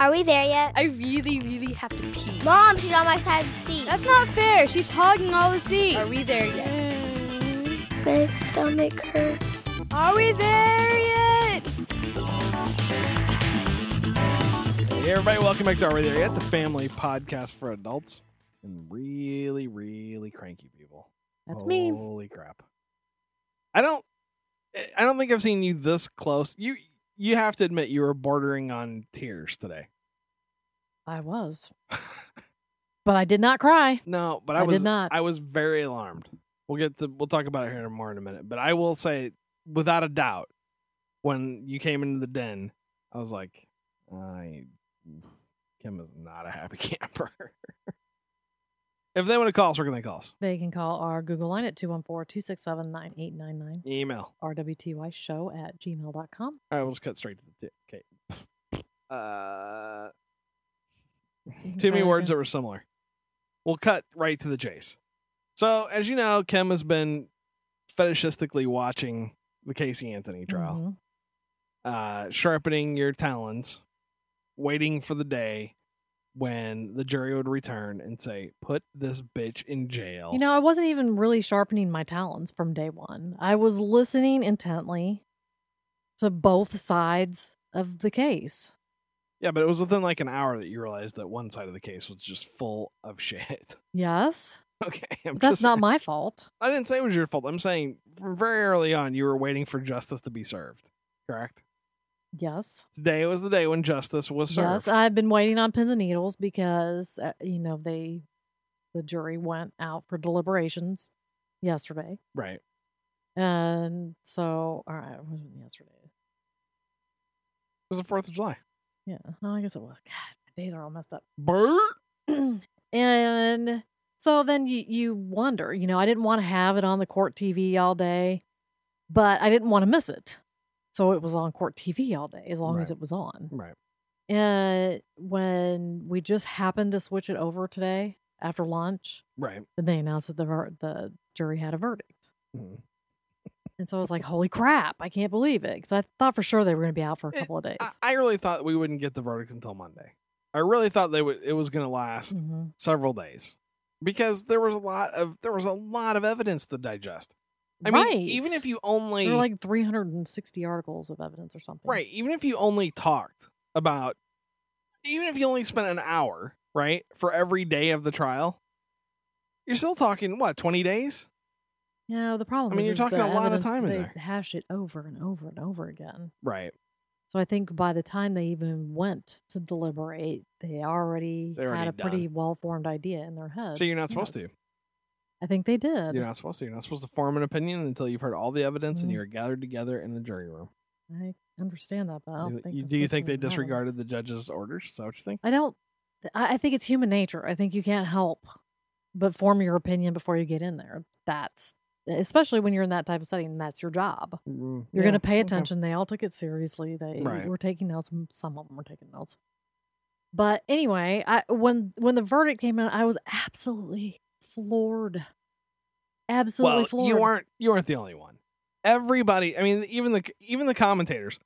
Are we there yet? I really, really have to pee. Mom, she's on my side of the seat. That's not fair. She's hogging all the seat. Are we there yet? Mm, my stomach hurts. Are we there yet? Hey, everybody, welcome back to Are We There Yet? The family podcast for adults and really, really cranky people. That's me. Holy crap. I don't I don't think I've seen you this close. You you have to admit you were bordering on tears today. I was. but I did not cry. No, but I, I was did not. I was very alarmed. We'll get to we'll talk about it here more in a minute. But I will say without a doubt, when you came into the den, I was like, I Kim is not a happy camper. If they want to call us, where can they call us? They can call our Google line at 214-267-9899. Email. RWTY show at gmail.com. All right, we'll just cut straight to the t- okay. Uh, too many words that were similar. We'll cut right to the chase. So, as you know, Kim has been fetishistically watching the Casey Anthony trial, Mhm. uh, sharpening your talons, waiting for the day when the jury would return and say, "Put this bitch in jail." You know, I wasn't even really sharpening my talons from day one. I was listening intently to both sides of the case. yeah, but it was within like an hour that you realized that one side of the case was just full of shit. Yes. Okay, I'm That's just not my fault. I didn't say it was your fault. I'm saying from very early on, you were waiting for justice to be served. Correct. Yes. Today was the day when justice was served. Yes, I've been waiting on pins and needles because uh, you know they the jury went out for deliberations yesterday. right. And so, all right, it wasn't yesterday. It was the Fourth of July. Yeah, no, I guess it was. God, my days are all messed up. Bert. and so then you you wonder, you know, I didn't want to have it on the court TV all day, but I didn't want to miss it. So it was on court TV all day as long as it was on. Right. And when we just happened to switch it over today after lunch, Right. then they announced that the ver- the jury had a verdict. Mhm. And so I was like, "Holy crap! I can't believe it!" Because I thought for sure they were going to be out for a Eh, couple of days. I, I really thought we wouldn't get the verdict until Monday. I really thought they would. It was going to last Mhm. several days because there was a lot of there was a lot of evidence to digest. I mean, even if you only there were like 360 articles of evidence or something. Right. Even if you only talked about, even if you only spent an hour, right, for every day of the trial, you're still talking, what, 20 days? Yeah, the problem I mean, is, you're talking a lot of time in there. Hash it over and over and over again. Right. So I think by the time they even went to deliberate, they already already had a pretty well formed idea in their head. So you're not supposed Yes. to. I think they did. You're not supposed to. You're not supposed to form an opinion until you've heard all the evidence and Mhm. you're gathered together in the jury room. I understand that, but I don't You- think. you- do you think they disregarded the judge's orders? Is that what you think? I don't. I think it's human nature. I think you can't help but form your opinion before you get in there. That's especially when you're in that type of setting. That's your job. Mm, You're yeah, going to pay okay. attention. They all took it seriously. They Right. were taking notes. Some of them were taking notes. But anyway, I when when the verdict came out, I was absolutely floored. Absolutely well, floored. you weren't you weren't the only one. Everybody, I mean, even the even the commentators,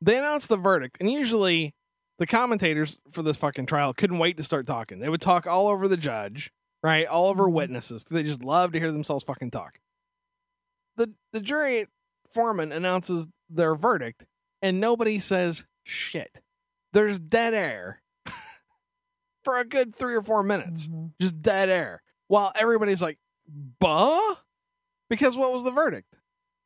they announced the verdict, and usually the commentators for this fucking trial couldn't wait to start talking. They would talk all over the judge, right, all over Mhm. witnesses. They just love to hear themselves fucking talk. the The jury foreman announces their verdict, and nobody says shit. There's dead air for a good three or four minutes Mhm. just dead air while everybody's like buh? Because what was the verdict?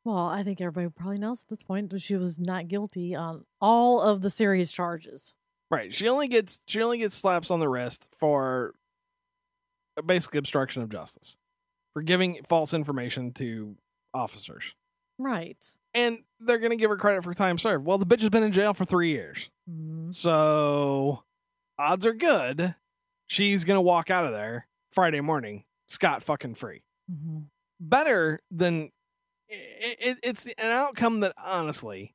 Well, I think everybody probably knows at this point that she was not guilty on all of the serious charges. right. She only gets she only gets slaps on the wrist for basically obstruction of justice for giving false information to officers. Right. and they're gonna give her credit for time served. Well the bitch has been in jail for three years. Mhm. so odds are good she's gonna walk out of there friday morning scot fucking free Mhm. better than it, it, it's an outcome that honestly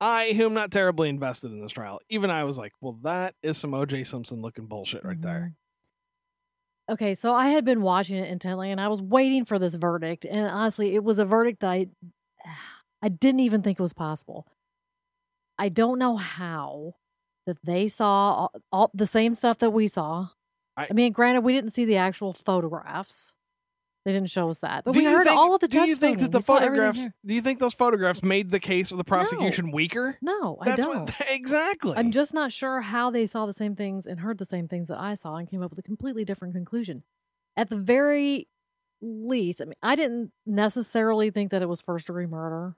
i who am not terribly invested in this trial even i was like well that is some oj simpson looking bullshit right there Mhm. Okay, so I had been watching it intently and I was waiting for this verdict. And honestly, it was a verdict that I I didn't even think was possible. I don't know how that they saw all, all the same stuff that we saw. I, I- mean, granted, we didn't see the actual photographs. They didn't show us that, but do we you heard think, all of the Do you think that the We photographs? Do you think those photographs made the case of the prosecution weaker? No, I That's don't. what exactly. I'm just not sure how they saw the same things and heard the same things that I saw and came up with a completely different conclusion. At the very least, I mean, I didn't necessarily think that it was first degree murder.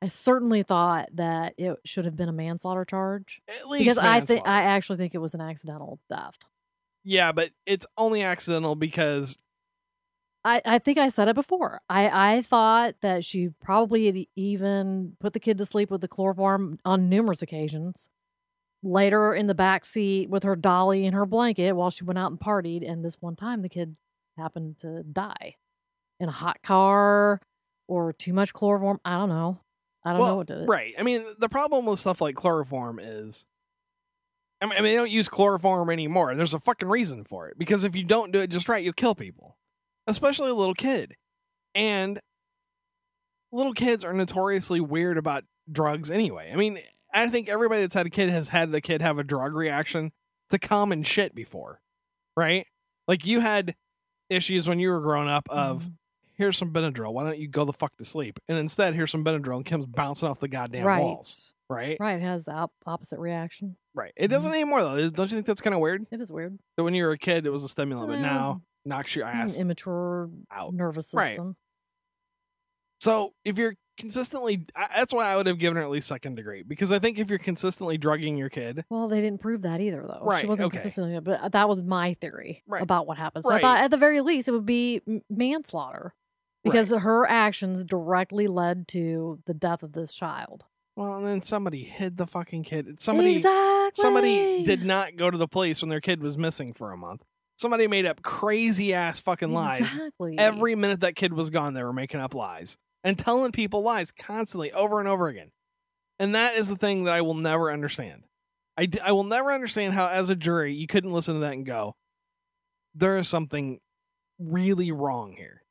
I certainly thought that it should have been a manslaughter charge At least because I think I actually think it was an accidental death. Yeah, but it's only accidental because I, I think I said it before. I, I thought that she probably had even put the kid to sleep with the chloroform on numerous occasions. Later in the back seat with her dolly and her blanket while she went out and partied, and this one time the kid happened to die in a hot car or too much chloroform. I don't know. I don't know what did it. right. I mean, the problem with stuff like chloroform is, I mean, I they don't use chloroform anymore. There's a fucking reason for it because if you don't do it just right, you'll kill people, especially a little kid. And little kids are notoriously weird about drugs anyway. I mean, I think everybody that's had a kid has had the kid have a drug reaction to common shit before, right? Like you had issues when you were growing up of Mhm. here's some Benadryl. Why don't you go the fuck to sleep? And instead, here's some Benadryl and Kim's bouncing off the goddamn right. walls. Right? Right. It has the op- opposite reaction. Right. It doesn't mm-hmm. anymore though. Don't you think that's kind of weird? It is weird. That when you were a kid, it was a stimulant, but now knocks your mm, ass immature out. nervous Right. system. So if you're consistently, I- that's why I would have given her at least second degree because I think if you're consistently drugging your kid, Well, they didn't prove that either, though. Right, She wasn't okay. consistently, but uh, that was my theory Right. about what happened. So I Right. thought, at the very least, it would be m- manslaughter because her actions directly led to the death of this child. Well, and then somebody hid the fucking kid. Somebody, exactly. somebody did not go to the police when their kid was missing for a month. Somebody made up crazy ass fucking lies Exactly. Every minute that kid was gone, they were making up lies and telling people lies constantly over and over again. And that is the thing that I will never understand. I, d- I will never understand how, as a jury, you couldn't listen to that and go, there is something really wrong here.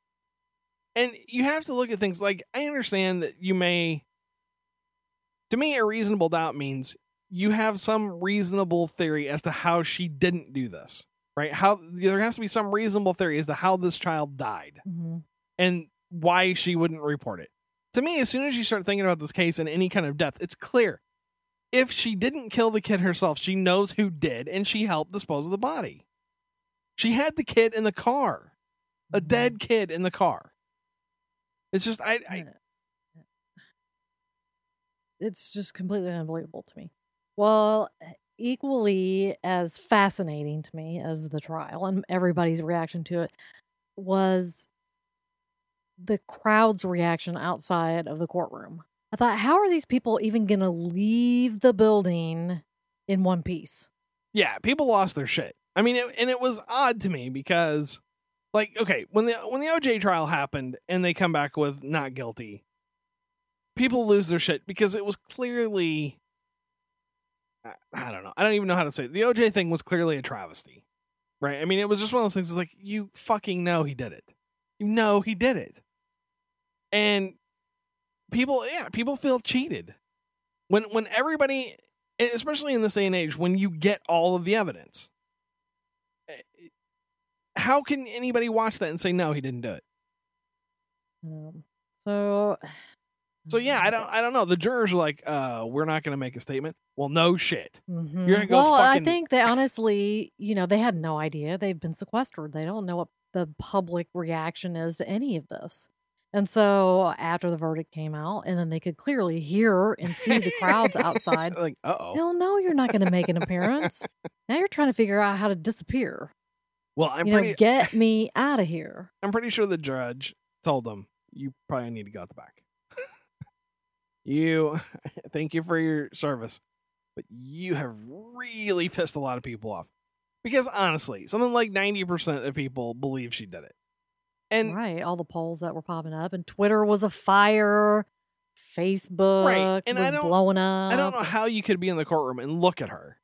And you have to look at things like I understand that you may, to me, a reasonable doubt means you have some reasonable theory as to how she didn't do this, right? How there has to be some reasonable theory as to how this child died Mhm. and why she wouldn't report it. To me, as soon as you start thinking about this case and any kind of death, it's clear. If she didn't kill the kid herself, she knows who did and she helped dispose of the body. She had the kid in the car, a Mhm. dead kid in the car. It's just, I, I. It's just completely unbelievable to me. Well, equally as fascinating to me as the trial and everybody's reaction to it was the crowd's reaction outside of the courtroom. I thought, how are these people even going to leave the building in one piece? yeah, people lost their shit. I mean, it, and it was odd to me because, like, okay, when the when the OJ trial happened and they come back with not guilty, people lose their shit because it was clearly, I, I don't know, I don't even know how to say it. The OJ thing was clearly a travesty, right? I mean, it was just one of those things. It's like you fucking know he did it, you know he did it, and people, yeah, people feel cheated when when everybody especially in this day and age when you get all of the evidence how can anybody watch that and say no he didn't do it Um, so, so yeah i don't i don't know the jurors are like uh we're not gonna make a statement well no shit Mhm. You're gonna go well, fucking- I think they honestly, you know, they had no idea. They've been sequestered. They don't know what the public reaction is to any of this. And so after the verdict came out, and then they could clearly hear and see the crowds outside. like uh-oh Hell no, you're not going to make an appearance. Now you're trying to figure out how to disappear. well i'm you pretty know, get me out of here. i'm pretty sure the judge told them you probably need to go out the back you thank you for your service but you have really pissed a lot of people off because honestly something like 90% of people believe she did it and right. All the polls that were popping up, and Twitter was afire. Facebook and was I don't- blowing up. I don't know how you could be in the courtroom and look at her,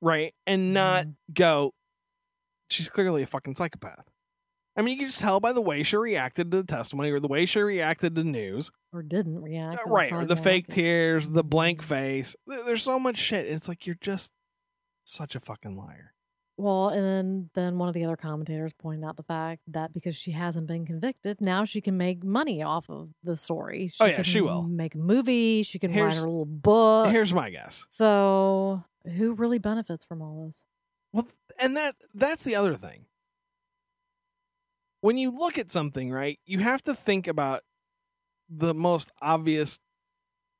right, and not Mhm. go, she's clearly a fucking psychopath. I mean, you can just tell by the way she reacted to the testimony or the way she reacted to news. Or didn't react. Uh, right. Or the fake tears, the blank face. There's so much shit. It's like you're just such a fucking liar. Well, and then, then one of the other commentators pointed out the fact that because she hasn't been convicted, now she can make money off of the story. She Oh, yeah, can she will. make a movie. She can write Here's- her little book. Here's my guess. so, who really benefits from all this? Well, and that that's the other thing. When you look at something, right, you have to think about the most obvious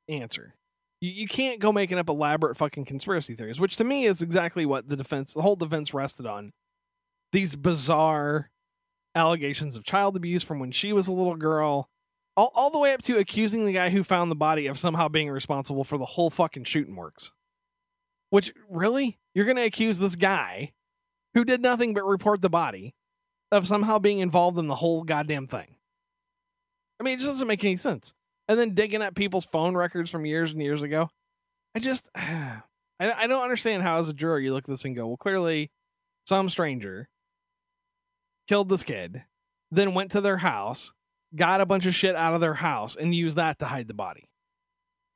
answer. You, you can't go making up elaborate fucking conspiracy theories, which to me is exactly what the defense, the whole defense rested on. These bizarre allegations of child abuse from when she was a little girl, all, all the way up to accusing the guy who found the body of somehow being responsible for the whole fucking shooting works. Which, really? You're going to accuse this guy who did nothing but report the body of somehow being involved in the whole goddamn thing. I mean, it just doesn't make any sense. And then digging up people's phone records from years and years ago. I just, I, I don't understand how, as a juror, you look at this and go, well, clearly some stranger killed this kid, then went to their house, got a bunch of shit out of their house, and used that to hide the body.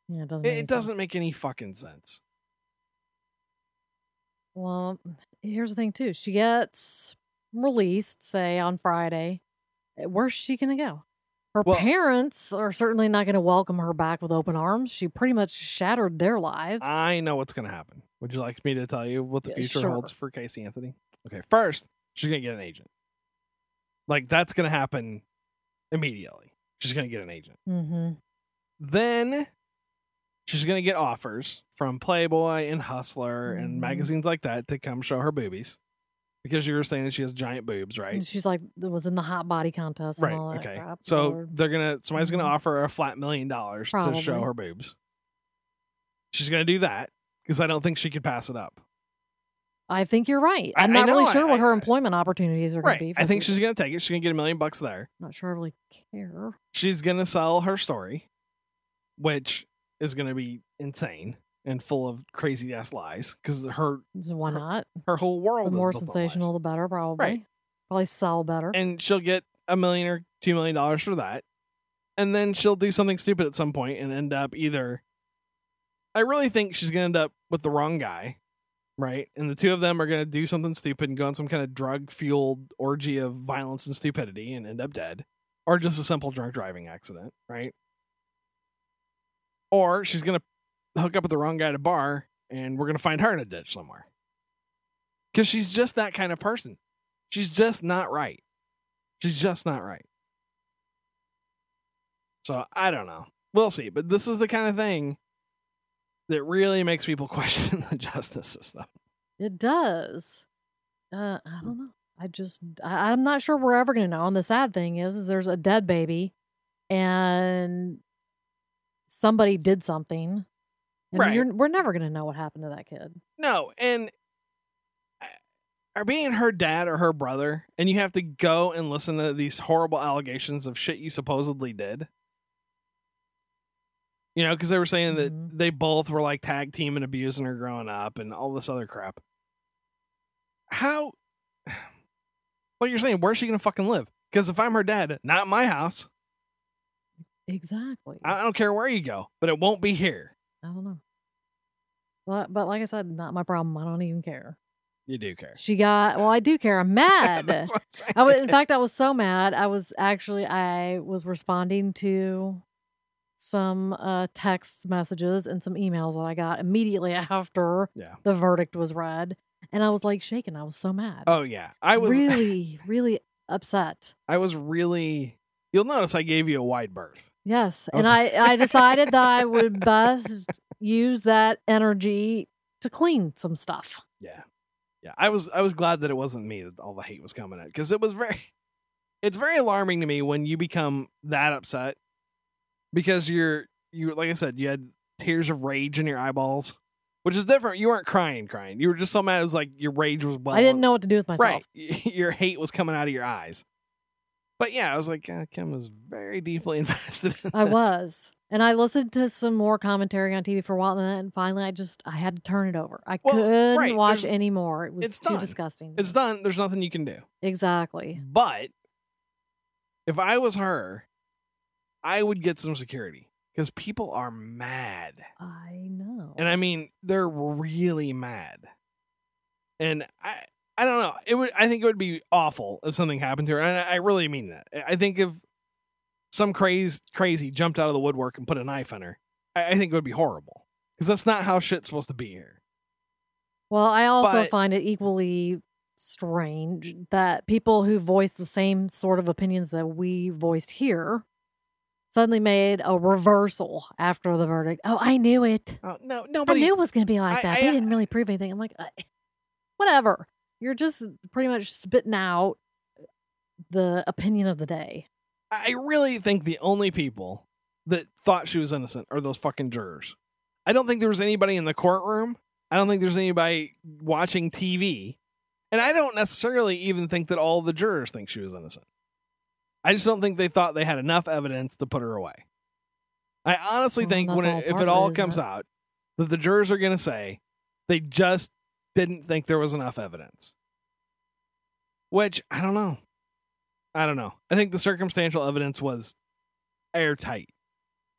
Yeah, it doesn't. It, it doesn't make any fucking sense. Well, here's the thing too. She gets released, say on Friday. Eh, Where's she gonna go? Her Well- parents are certainly not gonna welcome her back with open arms. She pretty much shattered their lives. I know what's going to happen. Would you like me to tell you what the Yeah, future sure. holds for Casey Anthony? Okay, first, she's going to get an agent. Like, that's going to happen immediately. She's going to get an agent. mm-hmm. Then she's going to get offers from Playboy and Hustler and Mhm. magazines like that to come show her boobies because you were saying that she has giant boobs, right? She's like was in the hot body contest. Right. And all that Okay. crap. So they're gonna somebody's gonna Mhm. offer her a flat million dollars to show her boobs. She's gonna do that because I don't think she could pass it up. I think you're right. I- I'm I not know, really I- sure what I- her employment opportunities are going to be. I think people. she's gonna take it. She's gonna get a million bucks there. Not sure I really care. She's gonna sell her story, which is gonna be insane and full of crazy ass lies because her why Her- not? her whole world The more sensational, the better. Probably. Right. Probably sell better. and she'll get a million or two million dollars for that and then she'll do something stupid at some point and end up either i really think she's gonna end up with the wrong guy right and the two of them are gonna do something stupid and go on some kind of drug fueled orgy of violence and stupidity and end up dead or just a simple drunk driving accident right or she's gonna hook up with the wrong guy at a bar and we're gonna find her in a ditch somewhere because she's just that kind of person she's just not right She's just not right. So I don't know. We'll see. But this is the kind of thing that really makes people question the justice system. It does. Uh, I don't know. I just, I, I'm not sure we're ever going to know. And the sad thing is, is there's a dead baby, and somebody did something, and Right. you're, we're never going to know what happened to that kid. No, and uh, are being her dad or her brother, and you have to go and listen to these horrible allegations of shit you supposedly did. You know, because they were saying that Mhm. they both were like tag team and abusing her growing up and all this other crap. How? Well, you're saying, where's she gonna fucking live? Because if I'm her dad, not my house. Exactly. I don't care where you go, but it won't be here. I don't know. But, but like I said, not my problem. I don't even care. You do care. She got, well, I do care. I'm mad. That's what I'm. I was, in fact, I was so mad. I was actually I was responding to some uh text messages and some emails that I got immediately after Yeah. the verdict was read, and I was like shaking. I was so mad. Oh yeah, I was really, really upset. I was really. You'll notice I gave you a wide berth. Yes, I and I I decided that I would best use that energy to clean some stuff. Yeah, yeah. I was I was glad that it wasn't me that all the hate was coming at because it was very. It's very alarming to me when you become that upset because you're you like I said you had tears of rage in your eyeballs, which is different. You weren't crying, crying. You were just so mad. It was like your rage was well. I didn't know what to do with myself. Right, your hate was coming out of your eyes. But yeah, I was like, uh, Kim was very deeply invested. in I was. And I listened to some more commentary on TV for a while, and finally, I just I had to turn it over. I Well, couldn't right, watch there's- anymore. It was it's too done. disgusting. It's done. There's nothing you can do. exactly. But if I was her, I would get some security because people are mad. I know. And I mean, they're really mad. And I I don't know. It would I think it would be awful if something happened to her. And I, I really mean that. I think if some crazy crazy jumped out of the woodwork and put a knife on her, I, I think it would be horrible. Because that's not how shit's supposed to be here. Well, I also But- find it equally strange that people who voice the same sort of opinions that we voiced here suddenly made a reversal after the verdict. Oh, I knew it. Uh, no, I nobody. knew it was going to be like I- that. I- they didn't really prove anything. I'm like, "Uh, whatever. You're just pretty much spitting out the opinion of the day. I really think the only people that thought she was innocent are those fucking jurors. I don't think there was anybody in the courtroom. I don't think there's anybody watching TV. And I don't necessarily even think that all the jurors think she was innocent. I just don't think they thought they had enough evidence to put her away. I honestly Well, think when it, if it all comes it? out that the jurors are going to say they just didn't think there was enough evidence. Which I don't know. I don't know. I think the circumstantial evidence was airtight,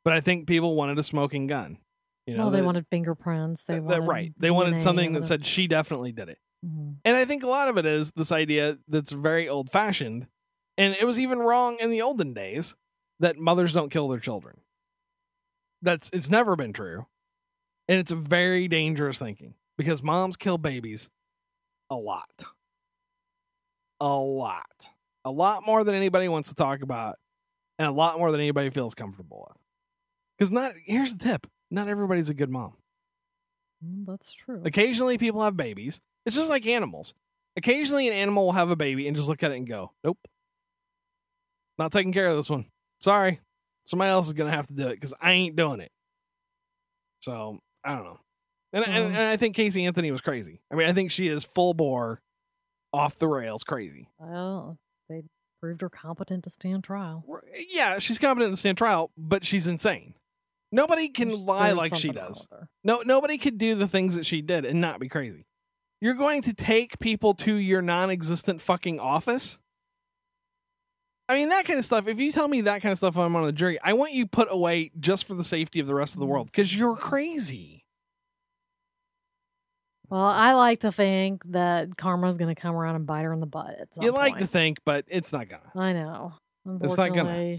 but I think people wanted a smoking gun. You know, well, they that- wanted fingerprints. They that- right. They wanted something that said she definitely did it. Mhm. And I think a lot of it is this idea that's very old fashioned. And it was even wrong in the olden days that mothers don't kill their children. That's it's never been true. And it's a very dangerous thinking because moms kill babies a lot. A lot. A lot more than anybody wants to talk about and a lot more than anybody feels comfortable with. Cuz not here's the tip. Not everybody's a good mom. Mm, That's true. Occasionally, people have babies. It's just like animals. Occasionally, an animal will have a baby and just look at it and go, "Nope, not taking care of this one. Sorry, somebody else is gonna have to do it because I ain't doing it." So I don't know, and, and Um, and I think Casey Anthony was crazy. I mean, I think she is full bore, off the rails crazy. Well, they proved her competent to stand trial. Yeah, she's competent to stand trial, but she's insane. Nobody can There's- lie there's like she does. No, nobody could do the things that she did and not be crazy. You're going to take people to your non-existent fucking office. I mean, that kind of stuff. If you tell me that kind of stuff, I'm on the jury. I want you put away just for the safety of the rest of the world because you're crazy. Well, I like to think that karma's going to come around and bite her in the butt. At some You like to think, but it's not gonna. I know. It's not gonna.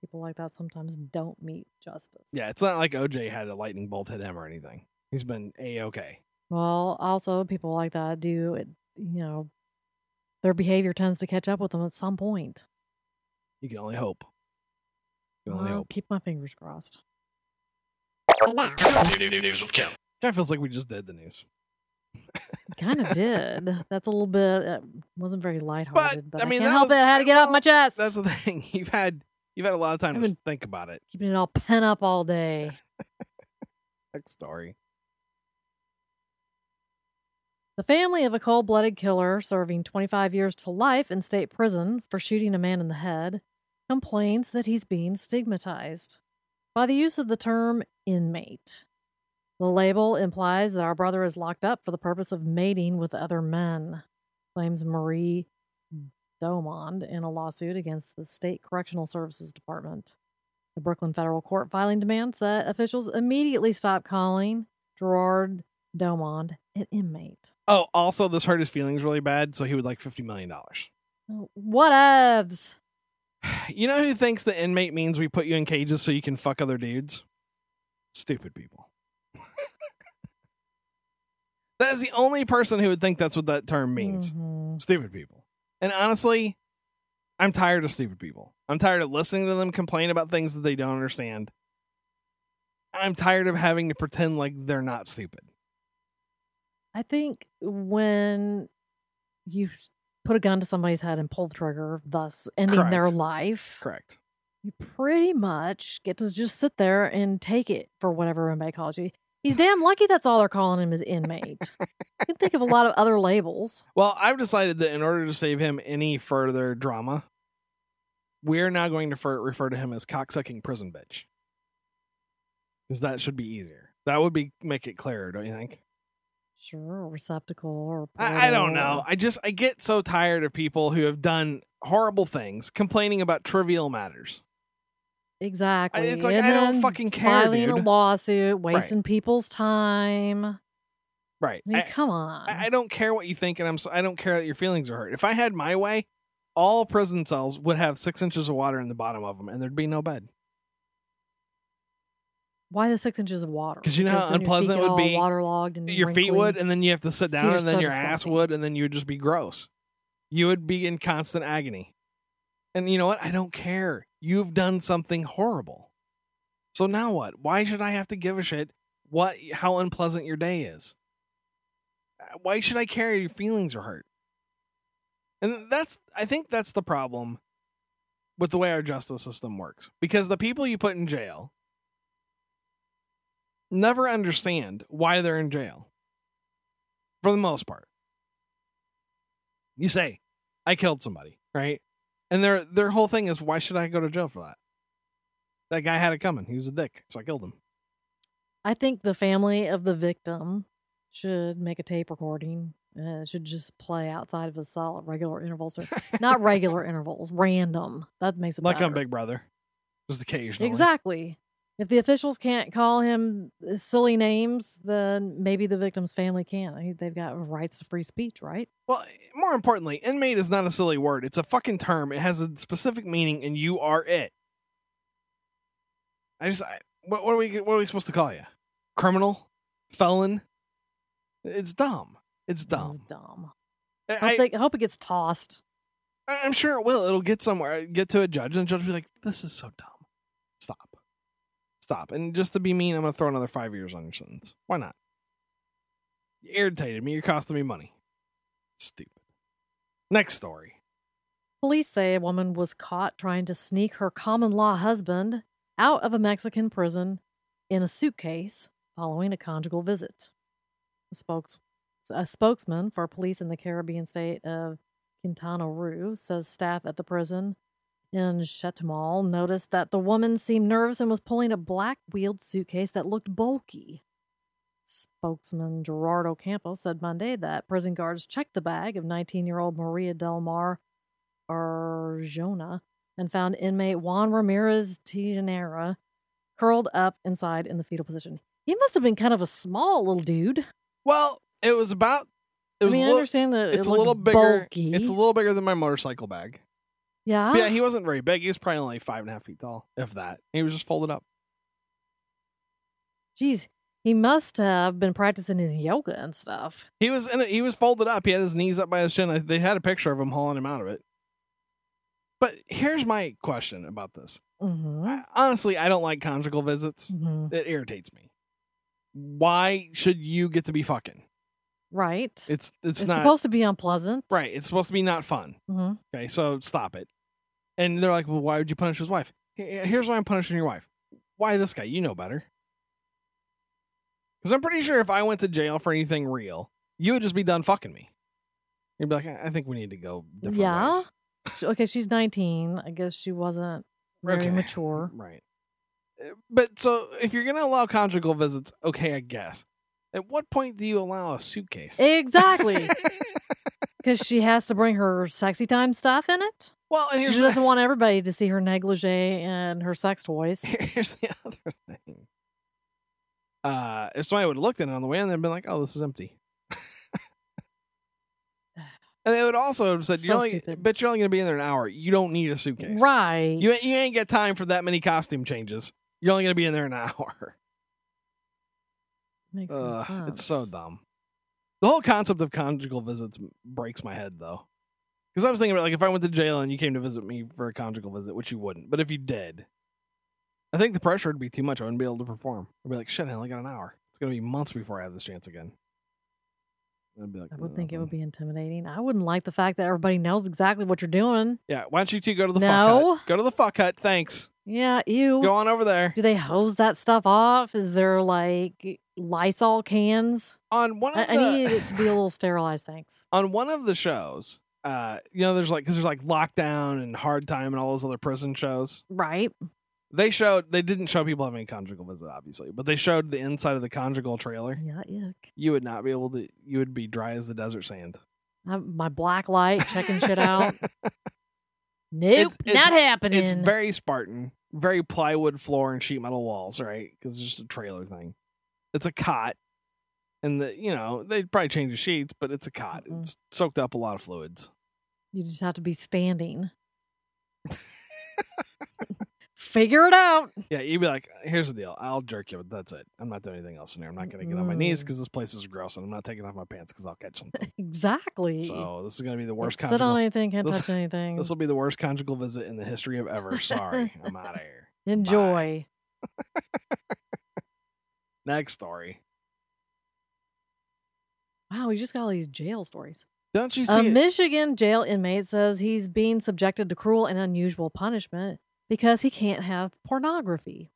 People like that sometimes don't meet justice. Yeah, it's not like OJ had a lightning bolt hit him or anything. He's been a okay. Well, also people like that do it. You know, their behavior tends to catch up with them at some point. You can only hope. You can only I'll hope. keep my fingers crossed. News with Kim. Kind of feels like we just did the news. Kind of did. That's a little bit. Uh, wasn't very lighthearted, but, I mean, can't help was- it. I had to get off my chest. That's the thing. You've had you've had a lot of time I've to think about it. keeping it all pent up all day. Next story. The family of a cold blooded killer serving 25 years to life in state prison for shooting a man in the head complains that he's being stigmatized by the use of the term inmate. The label implies that our brother is locked up for the purpose of mating with other men, claims Marie Domond in a lawsuit against the State Correctional Services Department. The Brooklyn federal court filing demands that officials immediately stop calling Gerard Domond an inmate. Oh, also, this hurt his feelings really bad, so he would like fifty million dollars. Oh, Whatevs. You know who thinks the inmate means we put you in cages so you can fuck other dudes? Stupid people. That is the only person who would think that's what that term means. Mhm. Stupid people. And honestly, I'm tired of stupid people. I'm tired of listening to them complain about things that they don't understand. I'm tired of having to pretend like they're not stupid. I think when you put a gun to somebody's head and pull the trigger, thus ending their life, Correct. you pretty much get to just sit there and take it for whatever anybody calls you. He's damn lucky that's all they're calling him is inmate. I can think of a lot of other labels. Well, I've decided that in order to save him any further drama, we're now going to fer- refer to him as cocksucking prison bitch. Because that should be easier. That would be make it clearer, don't you think? Sure, receptacle or I, I don't know. I just I get so tired of people who have done horrible things, complaining about trivial matters. Exactly. it's like, And I don't fucking care, Filing a lawsuit, wasting people's time. Right. I mean, I, come on. I don't care what you think, and I'm so, I don't care that your feelings are hurt. If I had my way, all prison cells would have six inches of water in the bottom of them, and there'd be no bed. Why the six inches of water? Because you know how then your feet unpleasant get would be- waterlogged and Your feet would, and then you have to sit down, and then so your ass would, and then you would just be gross. You would be in constant agony. And you know what? I don't care. You've done something horrible. So now what? Why should I have to give a shit what how unpleasant your day is? Uh, Why should I care your feelings are hurt? And that's I think that's the problem with the way our justice system works. Because the people you put in jail never understand why they're in jail. For the most part. You say, I killed somebody, right? And their their whole thing is why should I go to jail for that? That guy had it coming. He was a dick, so I killed him. I think the family of the victim should make a tape recording. Uh, it should just play outside of cell at regular intervals, or not regular intervals, random. That makes it like on better. Big Brother. Just occasionally. Exactly. If the officials can't call him uh, silly names, then maybe the victim's family can. I mean, They've got rights to free speech, right? Well, more importantly, inmate is not a silly word. It's a fucking term. It has a specific meaning, and you are it. I just, I, what, what are we, what are we supposed to call you? Criminal, felon? It's dumb. It's dumb. It's dumb. I, I, hope I hope it gets tossed. I'm sure it will. It'll get somewhere, get to a judge, and the judge will be like, "This is so dumb. Stop, stop." And just to be mean, I'm gonna throw another five years on your sentence. Why not? You irritated me. You're costing me money. Stupid. Next story. Police say a woman was caught trying to sneak her common law husband out of a Mexican prison in a suitcase following a conjugal visit. A, spokes, a spokesman for police in the Caribbean state of Quintana Roo says staff at the prison in Chetumal noticed that the woman seemed nervous and was pulling a black wheeled suitcase that looked bulky. Spokesman Gerardo Campos said Monday that prison guards checked the bag of 19 year old Maria Del Mar Arjona and found inmate Juan Ramirez Tijerina curled up inside in the fetal position. He must have been kind of a small little dude. Well, it was about. It I was mean, a I understand that it's it a little bigger. bulky. It's a little bigger than my motorcycle bag. Yeah. Yeah, he wasn't very big. He was probably only five and a half feet tall, if that. He was just folded up. Jeez, he must have been practicing his yoga and stuff. He was in it. He was folded up. He had his knees up by his chin. They had a picture of him hauling him out of it. But here's my question about this. hmm I, honestly, I don't like conjugal visits. hmm It irritates me. Why should you get to be fucking? Right. It's it's, It's not supposed to be unpleasant. right. It's supposed to be not fun. hmm Okay, so stop it. And they're like, well, why would you punish his wife? Here's why I'm punishing your wife. Why this guy? You know better. Because I'm pretty sure if I went to jail for anything real, you would just be done fucking me. You'd be like, I think we need to go different Yeah. ways. Okay, she's 19. I guess she wasn't very Okay. mature. Right. Uh, But so if you're going to allow conjugal visits, okay, I guess. At what point do you allow a suitcase? Exactly. Because she has to bring her sexy time stuff in it. Well, and She here's the, doesn't want everybody to see her negligee and her sex toys. here's the other thing. Uh, if somebody would have looked at it on the way in, they'd been like, "Oh, this is empty," and they would also have said, "You're only, stupid. but you're only going to be in there an hour. You don't need a suitcase, Right. You ain't- you ain't get time for that many costume changes. You're only going to be in there an hour. Makes no sense. it's so dumb. The whole concept of conjugal visits breaks my head, though. Because I was thinking about like if I went to jail and you came to visit me for a conjugal visit, which you wouldn't, but if you did, I think the pressure would be too much. I wouldn't be able to perform. I'd be like, shit, I only got an hour. It's gonna be months before I have this chance again. I'd be like, I would think it would be intimidating. I wouldn't like the fact that everybody knows exactly what you're doing. Yeah, why don't you two go to the fuck No. hut? Go to the fuck hut. Thanks. Yeah, you Go on over there. Do they hose that stuff off? Is there like Lysol cans? On one I, of I the need it to be a little sterilized. Thanks. on one of the shows, uh, you know, there's like because there's like lockdown and hard time and all those other prison shows. Right. They showed they didn't show people having a conjugal visit, obviously, but they showed the inside of the conjugal trailer. Yeah, yuck. You would not be able to. You would be dry as the desert sand. I, my black light checking shit out. Nope, It's- it's- not happening. It's very Spartan, very plywood floor and sheet metal walls, right? Because it's just a trailer thing. It's a cot, and the you know they'd probably change the sheets, but it's a cot. Mm-mm. It's soaked up a lot of fluids. you just have to be standing. Figure it out. Yeah, you'd be like, "Here's the deal. I'll jerk you, but that's it. I'm not doing anything else in here. I'm not going to get on my knees Mm. because this place is gross, and I'm not taking off my pants because I'll catch something. Exactly. so this is going to be the worst Can't sit on conjugal. anything, can't this- touch anything. This will be the worst conjugal visit in the history of ever. Sorry, I'm out of here. Enjoy. Next story. Wow, we just got all these jail stories. Don't you A see? it? Michigan jail inmate says he's being subjected to cruel and unusual punishment because he can't have pornography.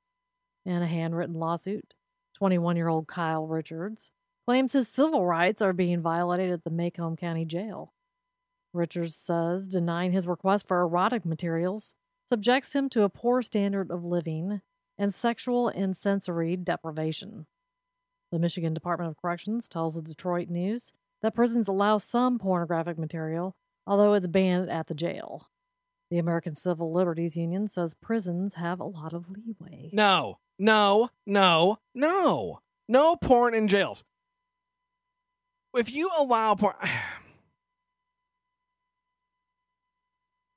In a handwritten lawsuit, 21 year old Kyle Richards claims his civil rights are being violated at the Macomb County Jail. Richards says denying his request for erotic materials subjects him to a poor standard of living and sexual and sensory deprivation. The Michigan Department of Corrections tells the Detroit News that prisons allow some pornographic material, although it's banned at the jail. The American Civil Liberties Union says prisons have a lot of leeway. No, no, no, no, no porn in jails. If you allow porn,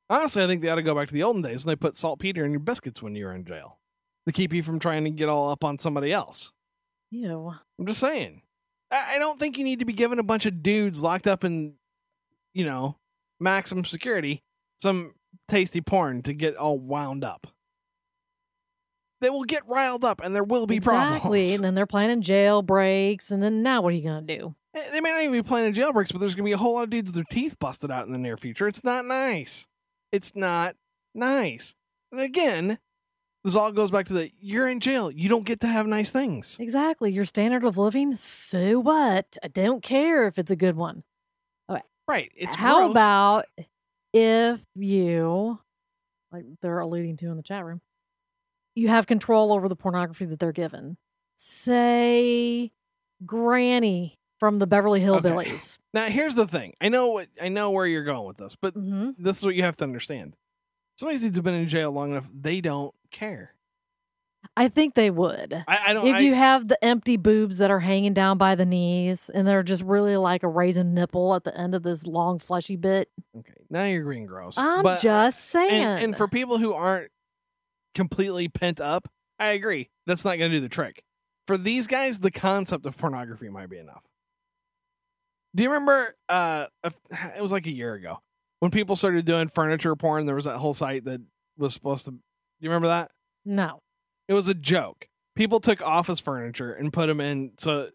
honestly, I think they ought to go back to the olden days when they put saltpeter in your biscuits when you were in jail to keep you from trying to get all up on somebody else. Ew. I'm just saying. I I don't think you need to be giving a bunch of dudes locked up in, you know, maximum security some tasty porn to get all wound up. They will get riled up and there will be exactly. problems. And then they're planning jail breaks, and then now what are you going to do? Eh, They may not even be planning jailbreaks, but there's going to be a whole lot of dudes with their teeth busted out in the near future. It's not nice. It's not nice. And again, this all goes back to the you're in jail. You don't get to have nice things. Exactly. Your standard of living? So what? I don't care if it's a good one. Okay. Right. It's How gross. about if you, like they're alluding to in the chat room, you have control over the pornography that they're given? Say, Granny from the Beverly Okay. Hillbillies. Now here's the thing. I know what I know where you're going with this, but hmm this is what you have to understand. Some of these dudes have been in jail long enough; they don't care. I think they would. I, I don't. If I, you have the empty boobs that are hanging down by the knees and they're just really like a raisin nipple at the end of this long fleshy bit, okay, now you're green gross. I'm but, just saying. and, and for people who aren't completely pent up, I agree. That's not going to do the trick. For these guys, the concept of pornography might be enough. Do you remember? Uh, it was like a year ago when people started doing furniture porn. There was that whole site that was supposed to. Do you remember that? no. It was a joke. People took office furniture and put them in so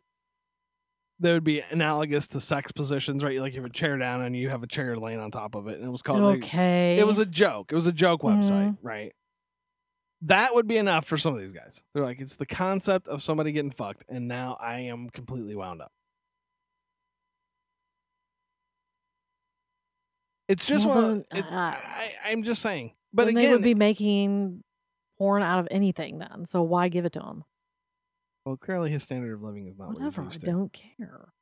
they would be analogous to sex positions, right? Like you have a chair down and you have a chair laying on top of it, and it was called. Okay. It was a joke. It was a joke website, Mhm. right? That would be enough for some of these guys. They're like, it's the concept of somebody getting fucked, and now I am completely wound up. It's just Well, one. Of, it's, uh, I, I'm just saying. But Then again, they would be making porn out of anything then. So why give it to them? well, clearly his standard of living is not Whatever. what I he's used to. don't care.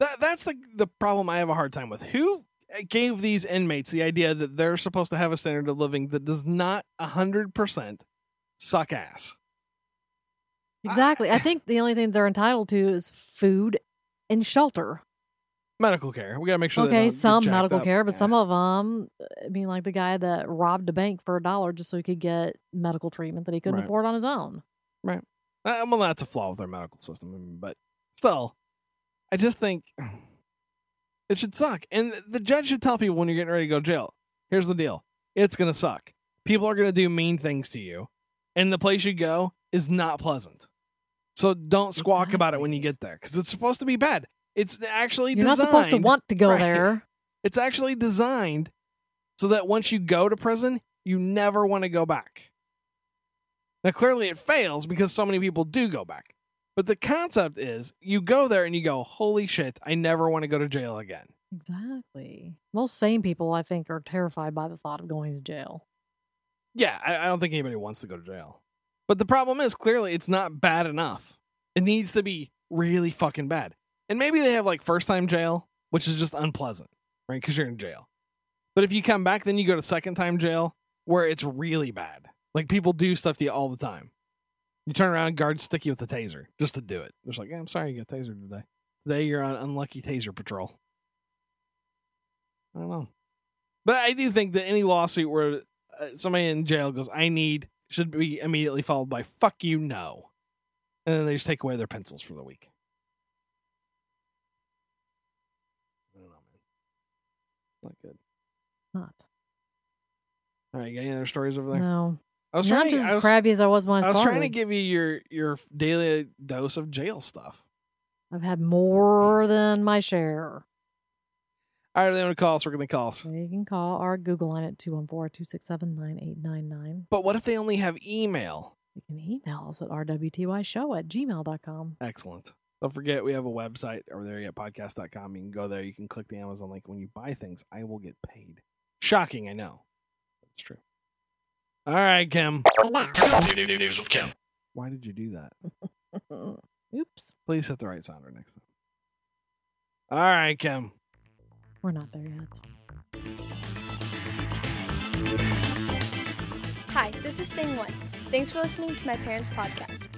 That that's the the problem I have a hard time with. Who eh, gave these inmates the idea that they're supposed to have a standard of living that does not hundred percent suck ass? Exactly. I think the only thing they're entitled to is food and shelter. Medical care. We gotta make sure. okay, some medical up. care, but Yeah. some of them, I mean, like the guy that robbed a bank for a dollar just so he could get medical treatment that he couldn't Right. afford on his own. Right. Uh, well, that's a flaw with our medical system, but still, I just think it should suck. And the judge should tell people when you're getting ready to go to jail. Here's the deal: it's gonna suck. People are gonna do mean things to you, and the place you go is not pleasant. So don't squawk about it when you get there, because it's supposed to be bad. It's actually You're not designed. supposed to want to go Right. there. It's actually designed so that once you go to prison, you never want to go back. Now, clearly, it fails because so many people do go back. But the concept is you go there and you go, holy shit, I never want to go to jail again. Exactly. Most sane people, I think, are terrified by the thought of going to jail. Yeah, I, I don't think anybody wants to go to jail. But the problem is, clearly, it's not bad enough. It needs to be really fucking bad. And maybe they have like first time jail, which is just unpleasant, right? Because you're in jail. But if you come back, then you go to second time jail where it's really bad. Like people do stuff to you all the time. You turn around, guards stick you with the taser just to do it. Just like, yeah, I'm sorry you got tasered today. Today you're on unlucky taser patrol. I don't know. But I do think that any lawsuit where uh, somebody in jail goes, I need, should be immediately followed by, fuck you, no. And then they just take away their pencils for the week. Not good. Not. All right, you got any other stories over there? No. I was Not trying. just I as was, crabby as I was when I, I was trying to give you your your daily dose of jail stuff. I've had more than my share. All right, they want to call us. We're going to call us. You can call our Google line at 214-267-9899. But what if they only have email? You can email us at rwtyshow at gmail.com. Excellent. Don't forget, we have a website over there at podcast.com. You can go there. You can click the Amazon link. When you buy things, I will get paid. Shocking, I know. But it's true. All right, Kim. News with Kim. Why did you do that? Oops. Please hit the right sounder next time. All right, Kim. We're not there yet. Hi, this is Thing One. Thanks for listening to my parents' podcast.